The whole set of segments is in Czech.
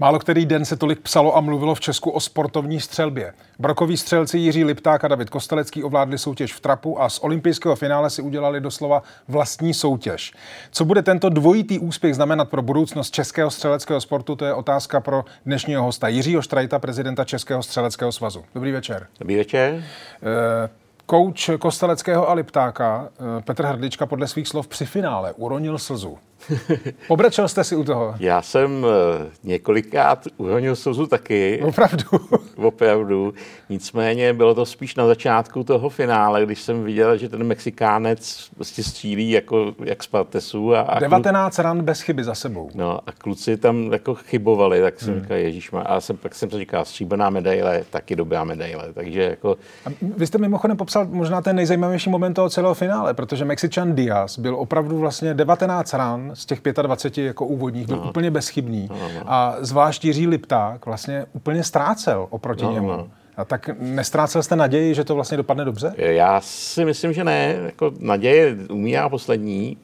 Málo který den se tolik psalo a mluvilo v Česku o sportovní střelbě. Brokoví střelci Jiří Lipták a David Kostelecký ovládli soutěž v trapu a z olympijského finále si udělali doslova vlastní soutěž. Co bude tento dvojitý úspěch znamenat pro budoucnost českého střeleckého sportu, to je otázka pro dnešního hosta Jiřího Štrajta, prezidenta Českého střeleckého svazu. Dobrý večer. Dobrý večer. E- Kouč Kosteleckého a Liptáka eh, Petr Hrdlička podle svých slov při finále uronil slzu. Pobrečel jste si u toho? Já jsem eh, několikrát uronil slzu taky. Opravdu? Opravdu. Nicméně bylo to spíš na začátku toho finále, když jsem viděl, že ten Mexikánec prostě střílí jako jak z Partesu. A, a 19 klu... ran bez chyby za sebou. No a kluci tam jako chybovali, tak jsem hmm. říkal, Ježíš A jsem, pak jsem si říkal, stříbrná medaile, taky dobrá medaile. Takže jako... A vy jste mimochodem popsal možná ten nejzajímavější moment toho celého finále, protože Mexičan Diaz byl opravdu vlastně 19 ran z těch 25 jako úvodních byl no. úplně bezchybný. No, no. A zvlášť Jiří Lipták vlastně úplně ztrácel oproti no, němu. No. A tak nestrácel jste naději, že to vlastně dopadne dobře? Já si myslím, že ne. Jako naděje umírá poslední.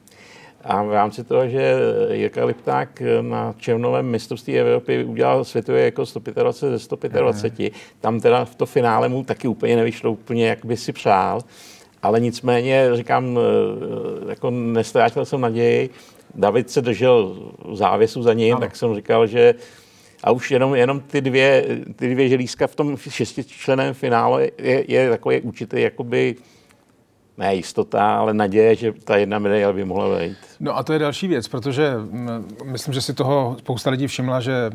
A v rámci toho, že Jirka Lipták na červnovém mistrovství Evropy udělal světově jako 125 ze 125, mm. tam teda v to finále mu taky úplně nevyšlo úplně, jak by si přál. Ale nicméně, říkám, jako nestrátil jsem naději. David se držel závěsu za ním, ano. tak jsem říkal, že a už jenom, jenom ty dvě, ty dvě želízka v tom šestičleném finále je, je takový určitý jakoby ne jistota, ale naděje, že ta jedna medaile by mohla vejít. No a to je další věc, protože myslím, že si toho spousta lidí všimla, že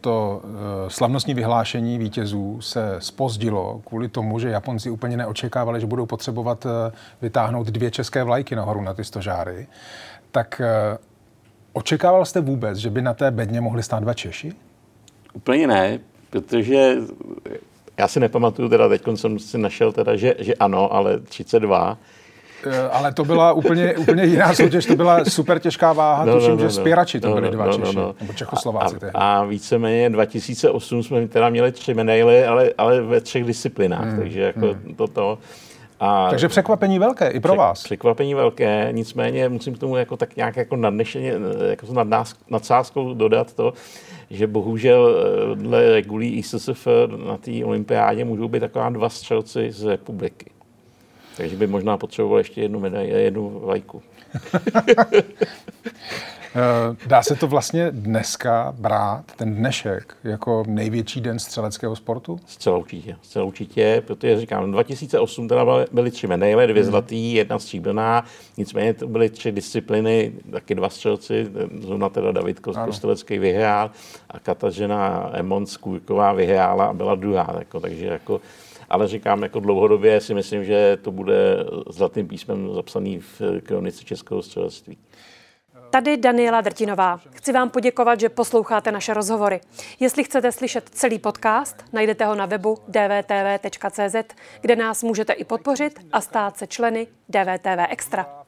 to e, slavnostní vyhlášení vítězů se spozdilo kvůli tomu, že Japonci úplně neočekávali, že budou potřebovat e, vytáhnout dvě české vlajky nahoru na ty stožáry tak eh, očekával jste vůbec, že by na té bedně mohli stát dva Češi? Úplně ne, protože já si nepamatuju, teda teď jsem si našel, teda, že, že ano, ale 32. Eh, ale to byla úplně, úplně jiná soutěž, to byla super těžká váha, no, tuším, no, no, že spěrači to no, byli no, dva no, Češi, no, no. nebo Čechoslováci. A, a, a víceméně 2008 jsme teda měli tři medaily, ale, ale ve třech disciplinách, hmm, takže jako hmm. toto. To, a Takže překvapení velké i pro vás. Překvapení velké, nicméně musím k tomu jako tak nějak jako nadnešeně, jako nad nás, nadsázkou dodat to, že bohužel eh, dle regulí ISSF na té olympiádě můžou být taková dva střelci z republiky. Takže by možná potřeboval ještě jednu medaili, jednu vlajku. Eh, dá se to vlastně dneska brát, ten dnešek, jako největší den střeleckého sportu? Zcela určitě, zcela určitě, protože říkám, 2008 teda byly tři medaile, dvě hmm. zlatý, jedna stříbrná, nicméně to byly tři disciplíny, taky dva střelci, zrovna teda David Kostelecký vyhrál a Katažena Emons Kůrková vyhrála a byla druhá, jako, takže jako ale říkám, jako dlouhodobě si myslím, že to bude zlatým písmem zapsaný v kronice českého střelectví. Tady Daniela Drtinová. Chci vám poděkovat, že posloucháte naše rozhovory. Jestli chcete slyšet celý podcast, najdete ho na webu dvtv.cz, kde nás můžete i podpořit a stát se členy DVTV Extra.